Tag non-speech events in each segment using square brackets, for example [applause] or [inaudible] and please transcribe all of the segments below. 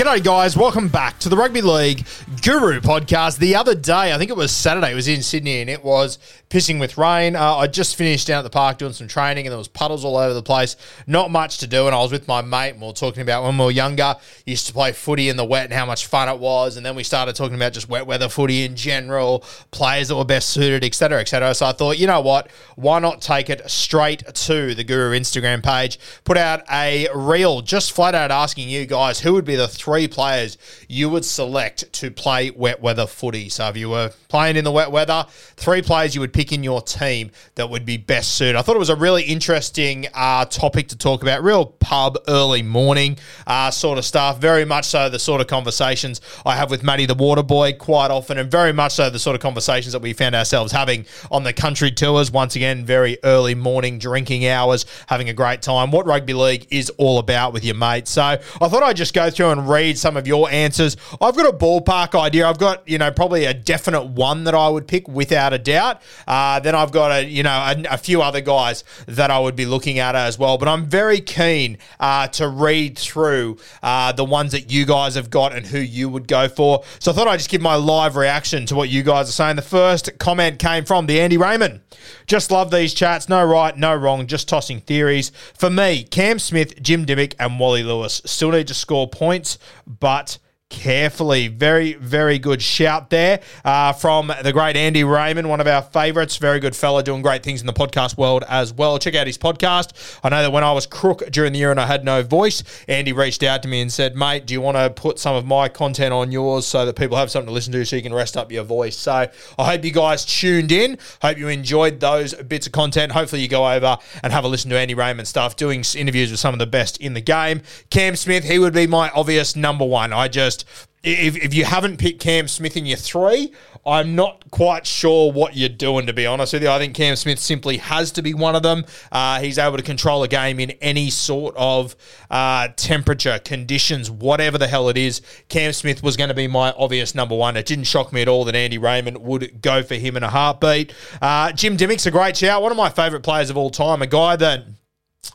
G'day, guys. Welcome back to the Rugby League Guru podcast. The other day, I think it was Saturday, it was in Sydney and it was pissing with rain. Uh, I just finished down at the park doing some training and there was puddles all over the place. Not much to do. And I was with my mate and we were talking about when we were younger, used to play footy in the wet and how much fun it was. And then we started talking about just wet weather footy in general, players that were best suited, etc., etc. So I thought, you know what? Why not take it straight to the Guru Instagram page? Put out a reel just flat out asking you guys who would be the three players you would select to play wet weather footy. So if you were playing in the wet weather, three players you would pick in your team that would be best suited. I thought it was a really interesting uh, topic to talk about, real pub early morning uh, sort of stuff. Very much so the sort of conversations I have with Matty the Water Boy quite often, and very much so the sort of conversations that we found ourselves having on the country tours. Once again, very early morning drinking hours, having a great time. What rugby league is all about with your mates. So I thought I'd just go through and read some of your answers. I've got a ballpark idea. I've got you know probably a definite one that I would pick without a doubt. Uh, then I've got a you know a, a few other guys that I would be looking at as well. But I'm very keen uh, to read through uh, the ones that you guys have got and who you would go for. So I thought I'd just give my live reaction to what you guys are saying. The first comment came from the Andy Raymond. Just love these chats. No right, no wrong. Just tossing theories. For me, Cam Smith, Jim Dymock, and Wally Lewis still need to score points, but carefully. Very, very good shout there uh, from the great Andy Raymond, one of our favourites. Very good fella, doing great things in the podcast world as well. Check out his podcast. I know that when I was crook during the year and I had no voice, Andy reached out to me and said, mate, do you want to put some of my content on yours so that people have something to listen to so you can rest up your voice? So I hope you guys tuned in. Hope you enjoyed those bits of content. Hopefully you go over and have a listen to Andy Raymond stuff, doing interviews with some of the best in the game. Cam Smith, he would be my obvious number one. I just if, if you haven't picked Cam Smith in your three, I'm not quite sure what you're doing, to be honest with you. I think Cam Smith simply has to be one of them. Uh, he's able to control a game in any sort of uh, temperature, conditions, whatever the hell it is. Cam Smith was going to be my obvious number one. It didn't shock me at all that Andy Raymond would go for him in a heartbeat. Uh, Jim Dymock's a great shout, one of my favourite players of all time, a guy that.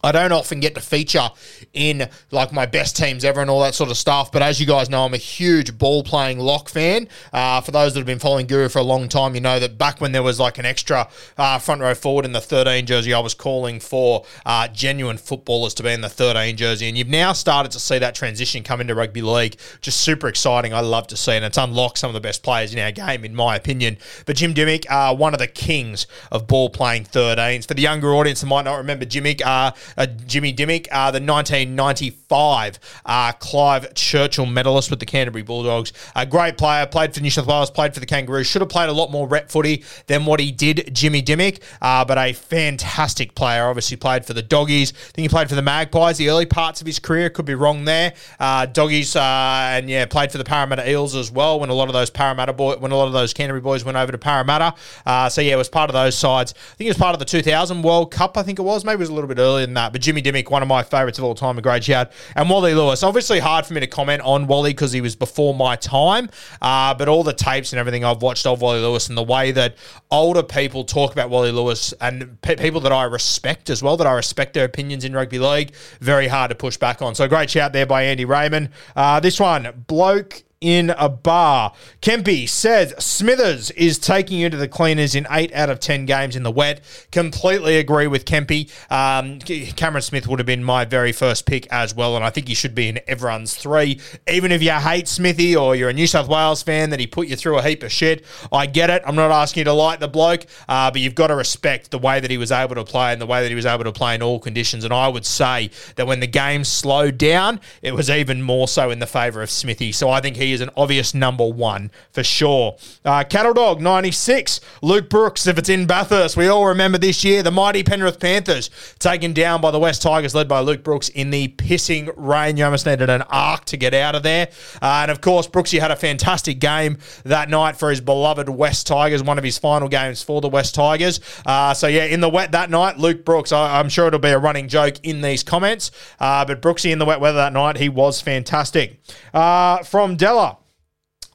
I don't often get to feature in like my best teams ever and all that sort of stuff. But as you guys know, I'm a huge ball playing lock fan. Uh, for those that have been following Guru for a long time, you know that back when there was like an extra uh, front row forward in the 13 jersey, I was calling for uh, genuine footballers to be in the 13 jersey. And you've now started to see that transition come into rugby league. Just super exciting. I love to see. And it's unlocked some of the best players in our game, in my opinion. But Jim Dymock, uh, one of the kings of ball playing 13s. For the younger audience that might not remember Jimmick, uh, Jimmy Dymock, uh, the 1995 uh, Clive Churchill medalist with the Canterbury Bulldogs. A great player, played for New South Wales, played for the Kangaroos. Should have played a lot more rep footy than what he did, Jimmy Dymock, uh, but a fantastic player. Obviously played for the Doggies. I think he played for the Magpies the early parts of his career. Could be wrong there. Uh, Doggies, uh, and yeah, played for the Parramatta Eels as well when a lot of those Parramatta when a lot of those Canterbury boys went over to Parramatta. Uh, so yeah, it was part of those sides. I think it was part of the 2000 World Cup. I think it was. Maybe it was a little bit earlier than that. But Jimmy Dymock, one of my favourites of all time, a great shout. And Wally Lewis. Obviously hard for me to comment on Wally because he was before my time. Uh, but all the tapes and everything I've watched of Wally Lewis and the way that older people talk about Wally Lewis and pe- people that I respect as well, that I respect their opinions in rugby league, very hard to push back on. So great shout there by Andy Raymond. Uh, this one, bloke in a bar. Kempy says Smithers is taking you to the cleaners in eight out of 10 games in the wet. Completely agree with Kempy. Um, Cameron Smith would have been my very first pick as well, and I think he should be in everyone's three. Even if you hate Smithy or you're a New South Wales fan that he put you through a heap of shit, I get it. I'm not asking you to like the bloke, uh, but you've got to respect the way that he was able to play and the way that he was able to play in all conditions. And I would say that when the game slowed down, it was even more so in the favour of Smithy. So I think he is an obvious number one for sure. Uh, Cattle Dog 96, Luke Brooks, if it's in Bathurst. We all remember this year the mighty Penrith Panthers taken down by the West Tigers, led by Luke Brooks in the pissing rain. You almost needed an ark to get out of there. Uh, and of course, Brooksy had a fantastic game that night for his beloved West Tigers, one of his final games for the West Tigers. Uh, so, yeah, in the wet that night, Luke Brooks, I, am sure it'll be a running joke in these comments. Uh, but Brooksy in the wet weather that night, he was fantastic. Uh, from Della.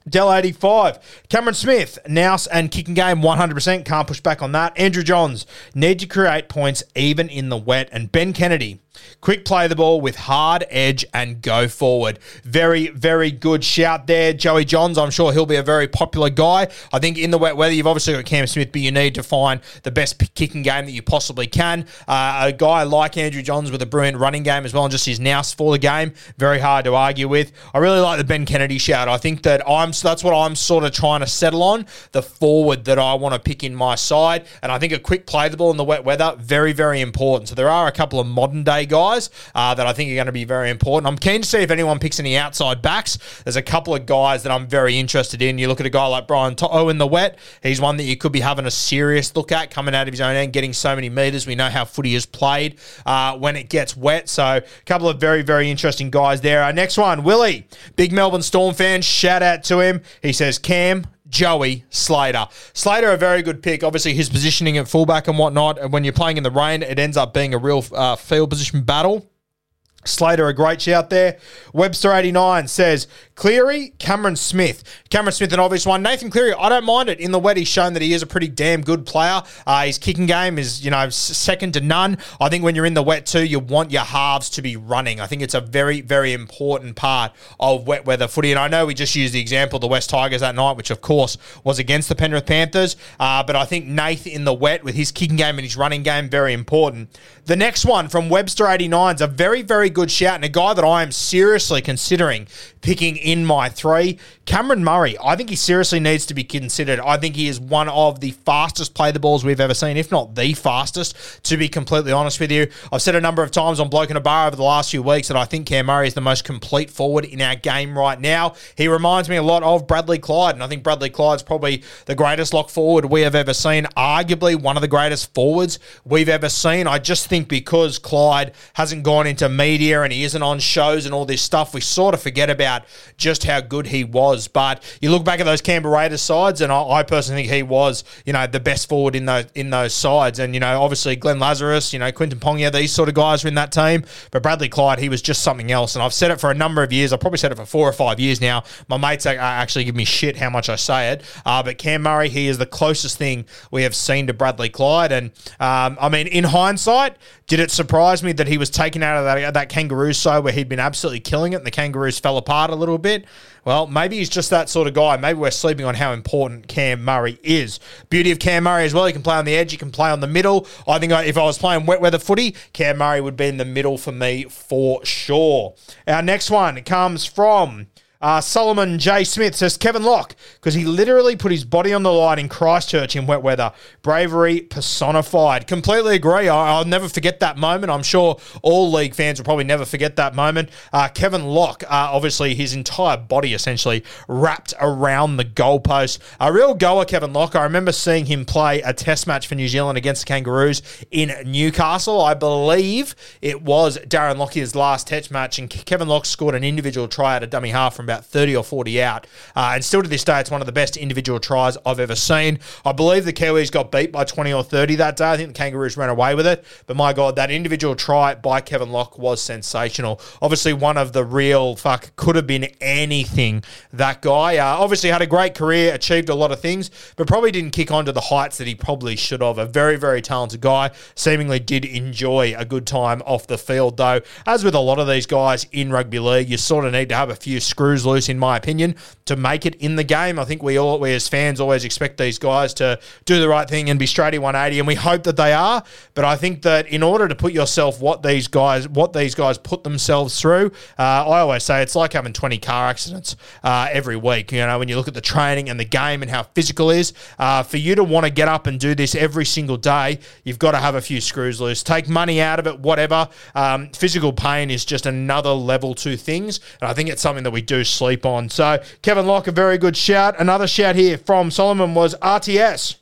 Dell 85. Cameron Smith, Nous and kicking game 100%. Can't push back on that. Andrew Johns, need to create points even in the wet. And Ben Kennedy, Quick play the ball with hard edge and go forward. Very, very good shout there. Joey Johns, I'm sure he'll be a very popular guy. I think in the wet weather, you've obviously got Cam Smith, but you need to find the best kicking game that you possibly can. Uh, a guy like Andrew Johns with a brilliant running game as well, and just his nous for the game, very hard to argue with. I really like the Ben Kennedy shout. I think that I'm that's what I'm sort of trying to settle on the forward that I want to pick in my side, and I think a quick play the ball in the wet weather very, very important. So there are a couple of modern day guys uh, that I think are going to be very important. I'm keen to see if anyone picks any outside backs. There's a couple of guys that I'm very interested in. You look at a guy like Brian To'o in the wet. He's one that you could be having a serious look at coming out of his own end, getting so many metres. We know how footy is played uh, when it gets wet. So a couple of very, very interesting guys there. Our next one, Willie, big Melbourne Storm fan. Shout out to him. He says, Cam, Joey Slater. Slater, a very good pick. Obviously, his positioning at fullback and whatnot. And when you're playing in the rain, it ends up being a real uh, field position battle. Slater, a great shout there. Webster89 says Cleary, Cameron Smith. Cameron Smith, an obvious one. Nathan Cleary, I don't mind it. In the wet, he's shown that he is a pretty damn good player. Uh, his kicking game is, you know, second to none. I think when you're in the wet too, you want your halves to be running. I think it's a very, very important part of wet weather footy. And I know we just used the example of the West Tigers that night, which of course was against the Penrith Panthers. Uh, but I think Nath in the wet with his kicking game and his running game, very important. The next one from Webster89 is a very, very good shout and a guy that I am seriously considering picking in my three. Cameron Murray, I think he seriously needs to be considered. I think he is one of the fastest play the balls we've ever seen, if not the fastest, to be completely honest with you. I've said a number of times on Bloke in a Bar over the last few weeks that I think Cam Murray is the most complete forward in our game right now. He reminds me a lot of Bradley Clyde, and I think Bradley Clyde's probably the greatest lock forward we have ever seen, arguably one of the greatest forwards we've ever seen. I just think because Clyde hasn't gone into media and he isn't on shows and all this stuff, we sort of forget about just how good he was. But you look back at those Canberra Raiders sides, and I, I personally think he was, you know, the best forward in those in those sides. And you know, obviously Glenn Lazarus, you know, Quentin Pongia, these sort of guys were in that team. But Bradley Clyde, he was just something else. And I've said it for a number of years. I've probably said it for four or five years now. My mates actually give me shit how much I say it. Uh, but Cam Murray, he is the closest thing we have seen to Bradley Clyde. And um, I mean, in hindsight, did it surprise me that he was taken out of that, that Kangaroos side where he'd been absolutely killing it and the Kangaroos fell apart a little bit? Well, maybe he's just that sort of guy. Maybe we're sleeping on how important Cam Murray is. Beauty of Cam Murray as well. He can play on the edge. He can play on the middle. I think if I was playing wet weather footy, Cam Murray would be in the middle for me for sure. Our next one comes from Uh, Solomon J. Smith says Kevin Locke, because he literally put his body on the line in Christchurch in wet weather. Bravery personified. Completely agree. I, will never forget that moment. I'm sure all league fans will probably never forget that moment. Uh, Kevin Locke, uh, obviously, his entire body essentially wrapped around the goalpost. A real goer, Kevin Locke. I remember seeing him play a test match for New Zealand against the Kangaroos in Newcastle. I believe it was Darren Lockyer's last test match, and Kevin Locke scored an individual try at a dummy half from about 30 or 40 out. Uh, and still to this day, it's one of the best individual tries I've ever seen. I believe the Kiwis got beat by 20 or 30 that day. I think the Kangaroos ran away with it. But my God, that individual try by Kevin Locke was sensational. Obviously, one of the real fuck could have been anything. That guy uh, obviously had a great career, achieved a lot of things, but probably didn't kick on to the heights that he probably should have. A very, very talented guy. Seemingly did enjoy a good time off the field, though. As with a lot of these guys in rugby league, you sort of need to have a few screws loose, in my opinion, to make it in the game. I think we all, we as fans, always expect these guys to do the right thing and be straighty 180, and we hope that they are. But I think that in order to put yourself what these guys, what these guys put themselves through, uh, I always say it's like having 20 car accidents uh, every week. You know, when you look at the training and the game and how physical is, uh, for you to want to get up and do this every single day, you've got to have a few screws loose. Take money out of it, whatever. Um, physical pain is just another level to things, and I think it's something that we do sleep on. So Kevin Locke, a very good shout. Another shout here from Solomon was RTS.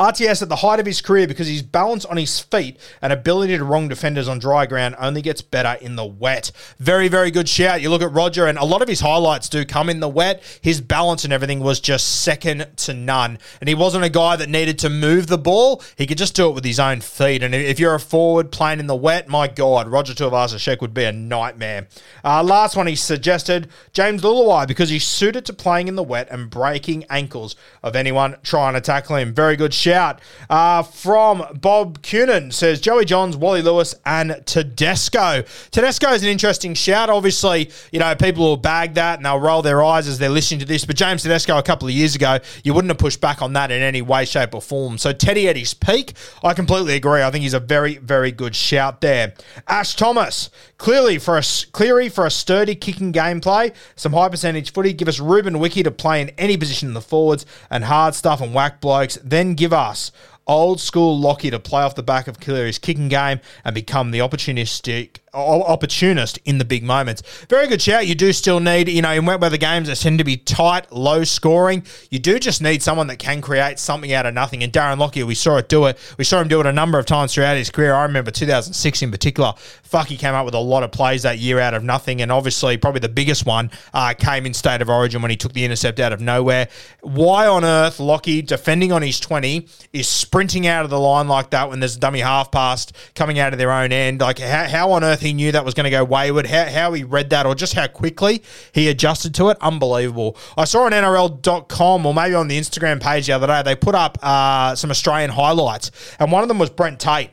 RTS at the height of his career because his balance on his feet and ability to wrong defenders on dry ground only gets better in the wet. Very, very good shout. You look at Roger, and a lot of his highlights do come in the wet. His balance and everything was just second to none. And he wasn't a guy that needed to move the ball, he could just do it with his own feet. And if you're a forward playing in the wet, my God, Roger Tuivasa-Sheck would be a nightmare. Uh, last one he suggested James Luluai because he's suited to playing in the wet and breaking ankles of anyone trying to tackle him. Very good shout. Uh, from Bob Cunin says Joey Johns, Wally Lewis, and Tedesco. Tedesco is an interesting shout. Obviously, you know, people will bag that and they'll roll their eyes as they're listening to this. But James Tedesco a couple of years ago, you wouldn't have pushed back on that in any way, shape, or form. So Teddy at his peak, I completely agree. I think he's a very, very good shout there. Ash Thomas, clearly for a clearly for a sturdy kicking gameplay, some high percentage footy. Give us Ruben Wiki to play in any position in the forwards and hard stuff and whack blokes. Then give us Ross old school Lockie to play off the back of Cleary's kicking game and become the opportunistic opportunist in the big moments. Very good shout. You do still need, you know, in wet weather games that tend to be tight, low scoring. You do just need someone that can create something out of nothing. And Darren Lockyer, we saw it do it. We saw him do it a number of times throughout his career. I remember 2006 in particular. Fuck, he came up with a lot of plays that year out of nothing. And obviously, probably the biggest one uh, came in state of origin when he took the intercept out of nowhere. Why on earth Lockie, defending on his 20, is sprinting out of the line like that when there's a dummy half past coming out of their own end? Like, how, how on earth he knew that was going to go wayward, how, how he read that, or just how quickly he adjusted to it, unbelievable. I saw on NRL.com or maybe on the Instagram page the other day, they put up uh, some Australian highlights, and one of them was Brent Tate.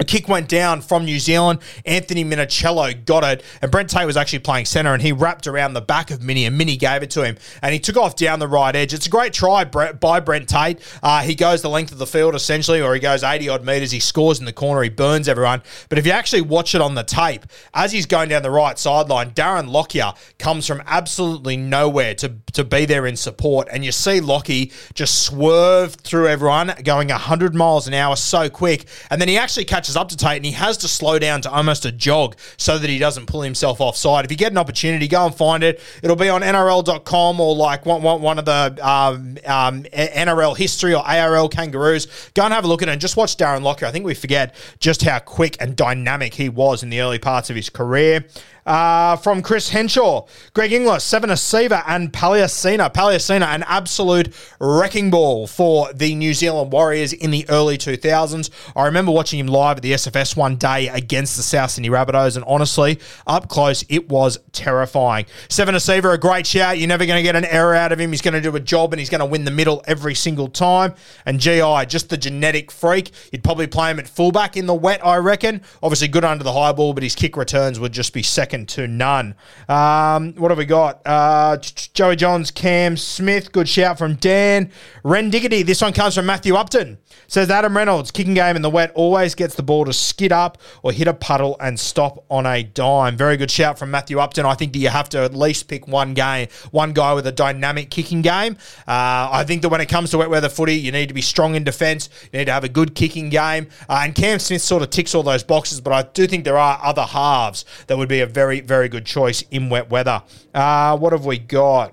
A kick went down from New Zealand. Anthony Minichiello got it, and Brent Tate was actually playing centre, and he wrapped around the back of Mini, and Mini gave it to him, and he took off down the right edge. It's a great try by Brent Tate. Uh, he goes the length of the field essentially, or he goes 80 odd metres. He scores in the corner. He burns everyone. But if you actually watch it on the tape, as he's going down the right sideline, Darren Lockyer comes from absolutely nowhere to, to be there in support, and you see Lockie just swerve through everyone, going 100 miles an hour so quick, and then he actually catches catches up to Tate and he has to slow down to almost a jog so that he doesn't pull himself offside. If you get an opportunity, go and find it. It'll be on NRL.com or like one, one, one of the um, um, NRL history or ARL kangaroos. Go and have a look at it and just watch Darren Lockyer. I think we forget just how quick and dynamic he was in the early parts of his career. Uh, from Chris Henshaw, Greg Inglis, Seven Asiva, and Paliasina. Paliasina, an absolute wrecking ball for the New Zealand Warriors in the early 2000s. I remember watching him live at the SFS one day against the South Sydney Rabbitohs, and honestly, up close, it was terrifying. Seven Asiva, a great shout. You're never going to get an error out of him. He's going to do a job, and he's going to win the middle every single time. And GI, just the genetic freak. You'd probably play him at fullback in the wet, I reckon. Obviously, good under the high ball, but his kick returns would just be second second to none. Um, what have we got? Uh, Joey Johns, Cam Smith, good shout from Dan. Ren Diggity, this one comes from Matthew Upton. Says Adam Reynolds, kicking game in the wet, always gets the ball to skid up or hit a puddle and stop on a dime. Very good shout from Matthew Upton. I think that you have to at least pick one game, one guy with a dynamic kicking game. Uh, I think that when it comes to wet weather footy, you need to be strong in defence. You need to have a good kicking game. Uh, and Cam Smith sort of ticks all those boxes, but I do think there are other halves that would be a very, very very good choice in wet weather. Uh, what have we got?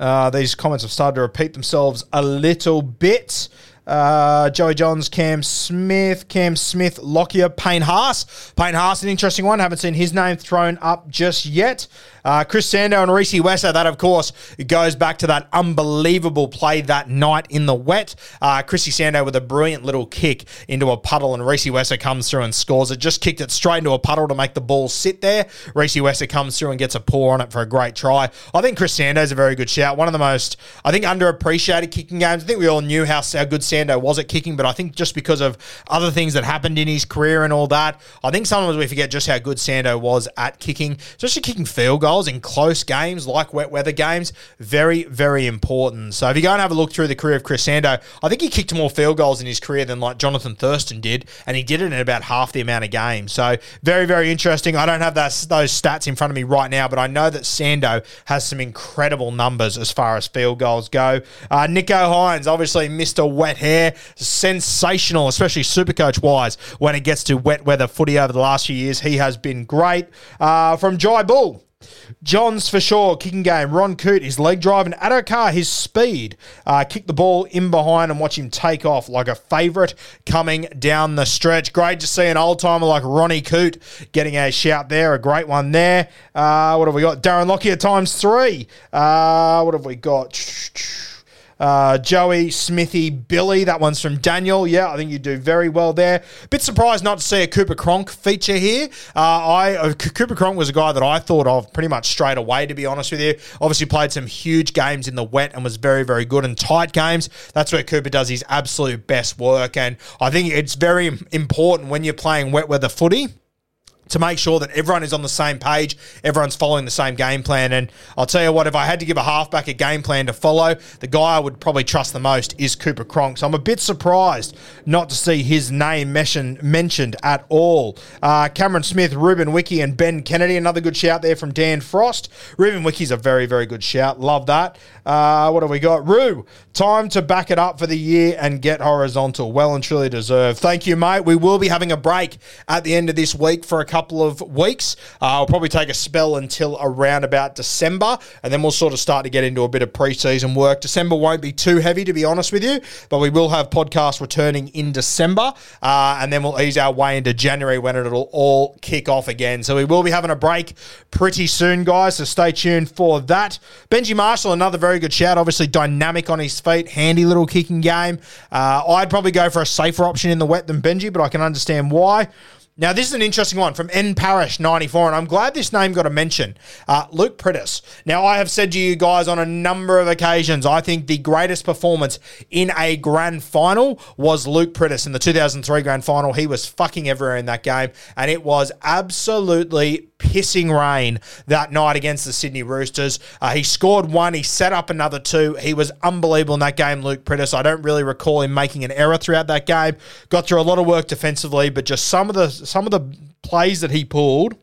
Uh, these comments have started to repeat themselves a little bit. Uh, Joey Johns, Cam Smith, Cam Smith, Lockyer, Payne Haas. Payne Haas, an interesting one. Haven't seen his name thrown up just yet. Uh, Chris Sandow and Rhys Wesser, that of course goes back to that unbelievable play that night in the wet. Uh, Chrissy Sandow with a brilliant little kick into a puddle, and Rhys Wesser comes through and scores it. Just kicked it straight into a puddle to make the ball sit there. Rhys Wesser comes through and gets a paw on it for a great try. I think Chris Sandow is a very good shout. One of the most, I think, underappreciated kicking games. I think we all knew how, how good Sandow was at kicking, but I think just because of other things that happened in his career and all that, I think sometimes we forget just how good Sandow was at kicking, especially kicking field goals in close games like wet weather games. Very, very important. So if you go and have a look through the career of Chris Sandow, I think he kicked more field goals in his career than like Jonathan Thurston did, and he did it in about half the amount of games. So very, very interesting. I don't have that, those stats in front of me right now, but I know that Sandow has some incredible numbers as far as field goals go. Uh, Nicho Hynes, obviously Mr. Wet Hair, sensational, especially Supercoach wise, when it gets to wet weather footy over the last few years. He has been great. Uh, from Jai Bull, Johns for sure, kicking game. Ron Coote, his leg drive, and Addo his speed. Uh, kick the ball in behind and watch him take off like a favourite coming down the stretch. Great to see an old timer like Ronnie Coote getting a shout there. A great one there. Uh, what have we got? Darren Lockyer times three. Uh, what have we got? Uh, Joey, Smithy, Billy. That one's from Daniel. Yeah, I think you do very well there. Bit surprised not to see a Cooper Cronk feature here. Uh, I uh, Cooper Cronk was a guy that I thought of pretty much straight away, to be honest with you. Obviously, played some huge games in the wet and was very, very good in tight games. That's where Cooper does his absolute best work. And I think it's very important when you're playing wet weather footy to make sure that everyone is on the same page, everyone's following the same game plan. And I'll tell you what, if I had to give a halfback a game plan to follow, the guy I would probably trust the most is Cooper Cronk. So I'm a bit surprised not to see his name mention, mentioned at all. Uh, Cameron Smith, Ruben Wiki, and Ben Kennedy. Another good shout there from Dan Frost. Ruben Wiki's a very, very good shout. Love that. Uh, what have we got? Rue, time to back it up for the year and get horizontal. Well and truly deserved. Thank you, mate. We will be having a break at the end of this week for a couple of weeks. Uh, I'll probably take a spell until around about December, and then we'll sort of start to get into a bit of preseason work. December won't be too heavy, to be honest with you, but we will have podcasts returning in December, uh, and then we'll ease our way into January when it'll all kick off again. So we will be having a break pretty soon, guys. So stay tuned for that. Benji Marshall, another very good shout. Obviously, dynamic on his feet, handy little kicking game. Uh, I'd probably go for a safer option in the wet than Benji, but I can understand why. Now, this is an interesting one from N Parish 94, and I'm glad this name got a mention. Uh, Luke Priddis. Now, I have said to you guys on a number of occasions, I think the greatest performance in a grand final was Luke Priddis in the 2003 grand final. He was fucking everywhere in that game, and it was absolutely pissing rain that night against the Sydney Roosters. Uh, he scored one, he set up another two. He was unbelievable in that game, Luke Priddis. I don't really recall him making an error throughout that game. Got through a lot of work defensively, but just some of the some of the plays that he pulled.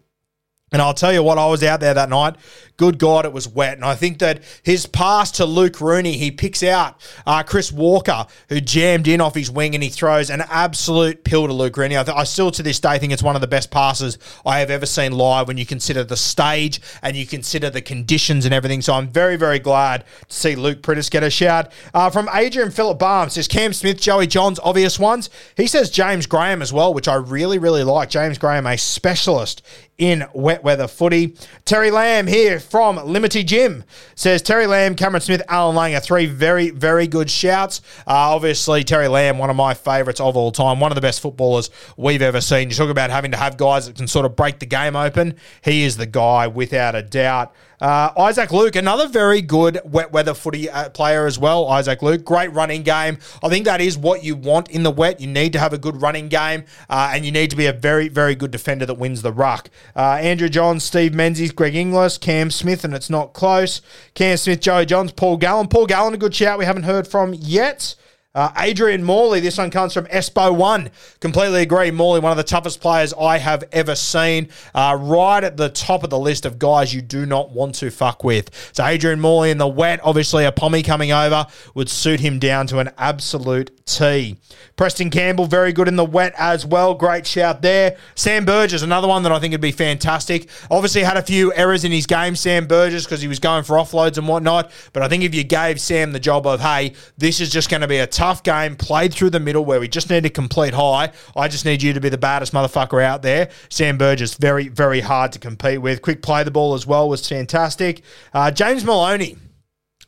And I'll tell you what, I was out there that night good God, it was wet. And I think that his pass to Luke Rooney, he picks out uh, Chris Walker, who jammed in off his wing, and he throws an absolute pill to Luke Rooney. I, th- I still to this day think it's one of the best passes I have ever seen live when you consider the stage and you consider the conditions and everything. So I'm very, very glad to see Luke Priddis get a shout. Uh, from Adrian Philip Barnes, says Cam Smith, Joey Johns, obvious ones. He says James Graham as well, which I really, really like. James Graham, a specialist in wet weather footy. Terry Lamb here from Limity Jim says Terry Lamb, Cameron Smith, Alan Lang are three very, very good shouts. Uh, obviously, Terry Lamb, one of my favourites of all time, one of the best footballers we've ever seen. You talk about having to have guys that can sort of break the game open. He is the guy without a doubt. Uh, Isaac Luke, another very good wet weather footy uh, player as well. Isaac Luke, great running game. I think that is what you want in the wet. You need to have a good running game, uh, and you need to be a very, very good defender that wins the ruck. Uh, Andrew Johns, Steve Menzies, Greg Inglis, Cam Smith, and it's not close. Cam Smith, Joey Johns, Paul Gallen. Paul Gallen, a good shout we haven't heard from yet. Uh, Adrian Morley, this one comes from Espo One. Completely agree. Morley, one of the toughest players I have ever seen. Uh, right at the top of the list of guys you do not want to fuck with. So Adrian Morley in the wet, obviously a pommy coming over would suit him down to an absolute T. Preston Campbell, very good in the wet as well. Great shout there. Sam Burgess, another one that I think would be fantastic. Obviously had a few errors in his game, Sam Burgess, because he was going for offloads and whatnot. But I think if you gave Sam the job of, hey, this is just going to be a tough game played through the middle where we just need to complete high. I just need you to be the baddest motherfucker out there. Sam Burgess, very, very hard to compete with. Quick play the ball as well was fantastic. Uh, James Maloney.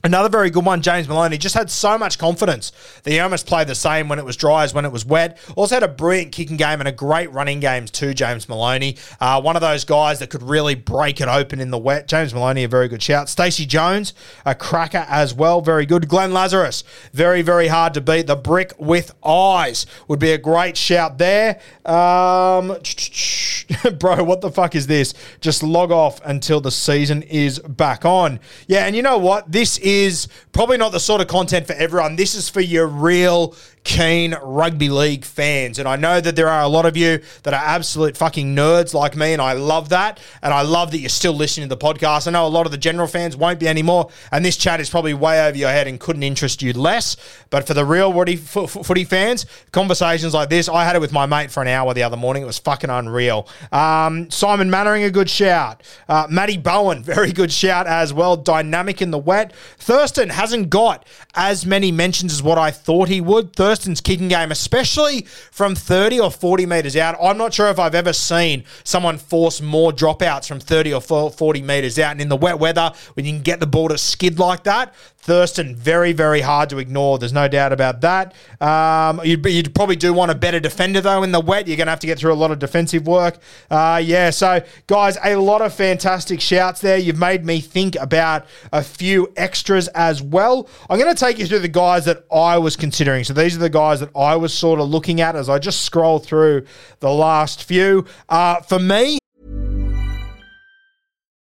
Another very good one, James Maloney, just had so much confidence that he almost played the same when it was dry as when it was wet. Also had a brilliant kicking game and a great running game too, James Maloney. Uh, one of those guys that could really break it open in the wet. James Maloney, a very good shout. Stacey Jones, a cracker as well, very good. Glenn Lazarus, very, very hard to beat. The brick with eyes would be a great shout there. Um, [laughs] bro, what the fuck is this? Just log off until the season is back on. Yeah, and you know what? This is probably not the sort of content for everyone. This is for your real keen rugby league fans. And I know that there are a lot of you that are absolute fucking nerds like me, and I love that. And I love that you're still listening to the podcast. I know a lot of the general fans won't be anymore, and this chat is probably way over your head and couldn't interest you less. But for the real footy, footy fans, conversations like this, I had it with my mate for an hour the other morning. It was fucking unreal. Um, Simon Mannering, a good shout. Uh, Matty Bowen, [laughs] very good shout as well. Dynamic in the wet. Thurston hasn't got as many mentions as what I thought he would. Thurston Thurston's kicking game, especially from 30 or 40 metres out. I'm not sure if I've ever seen someone force more dropouts from 30 or 40 metres out. And in the wet weather, when you can get the ball to skid like that, Thurston, very, very hard to ignore. There's no doubt about that. Um, you'd, you'd, probably do want a better defender, though, in the wet. You're going to have to get through a lot of defensive work. Uh, yeah, so, guys, a lot of fantastic shouts there. You've made me think about a few extras as well. I'm going to take you through the guys that I was considering. So, these are the guys that I was sort of looking at as I just scroll through the last few. Uh, for me,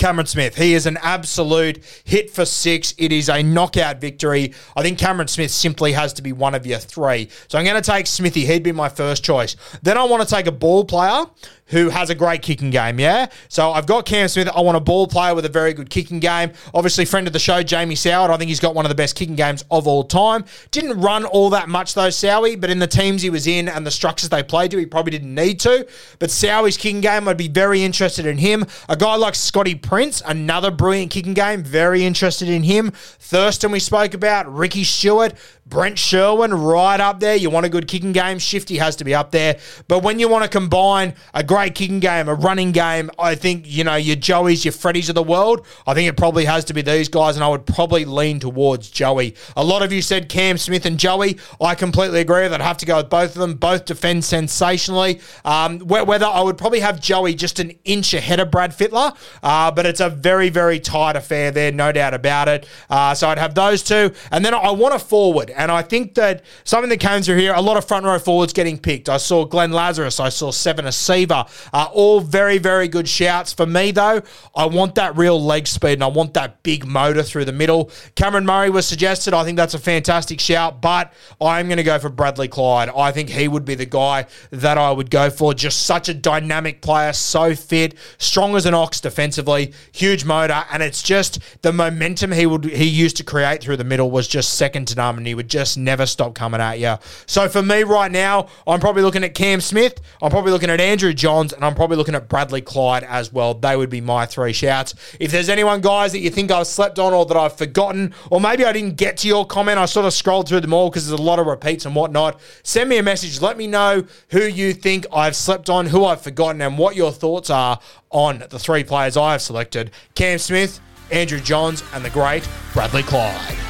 Cameron Smith. He is an absolute hit for six. It is a knockout victory. I think Cameron Smith simply has to be one of your three. So I'm going to take Smithy. He'd be my first choice. Then I want to take a ball player who has a great kicking game, yeah? So I've got Cam Smith. I want a ball player with a very good kicking game. Obviously, friend of the show, Jamie Soward. I think he's got one of the best kicking games of all time. Didn't run all that much, though, Sowie, but in the teams he was in and the structures they played to, he probably didn't need to. But Sowie's kicking game, I'd be very interested in him. A guy like Scotty Prince, another brilliant kicking game, very interested in him. Thurston, we spoke about. Ricky Stuart, Brent Sherwin right up there. You want a good kicking game, Shifty has to be up there. But when you want to combine a great kicking game, a running game, I think, you know, your Joeys, your Freddies of the world, I think it probably has to be these guys, and I would probably lean towards Joey. A lot of you said Cam Smith and Joey. I completely agree that I'd have to go with both of them. Both defend sensationally. Um, whether I would probably have Joey just an inch ahead of Brad Fittler, uh, but it's a very, very tight affair there, no doubt about it. Uh, so I'd have those two. And then I want a forward. And I think that something that came through here, a lot of front row forwards getting picked. I saw Glenn Lazarus, I saw Seven Asiva, uh, all very, very good shouts. For me, though, I want that real leg speed and I want that big motor through the middle. Cameron Murray was suggested. I think that's a fantastic shout, but I'm going to go for Bradley Clyde. I think he would be the guy that I would go for. Just such a dynamic player, so fit, strong as an ox defensively, huge motor, and it's just the momentum he would he used to create through the middle was just second to none, and he would just never stop coming at you. So for me right now, I'm probably looking at Cam Smith. I'm probably looking at Andrew John And I'm probably looking at Bradley Clyde as well. They would be my three shouts. If there's anyone, guys, that you think I've slept on or that I've forgotten, or maybe I didn't get to your comment, I sort of scrolled through them all because there's a lot of repeats and whatnot. Send me a message. Let me know who you think I've slept on, who I've forgotten, and what your thoughts are on the three players I have selected Cam Smith, Andrew Johns, and the great Bradley Clyde.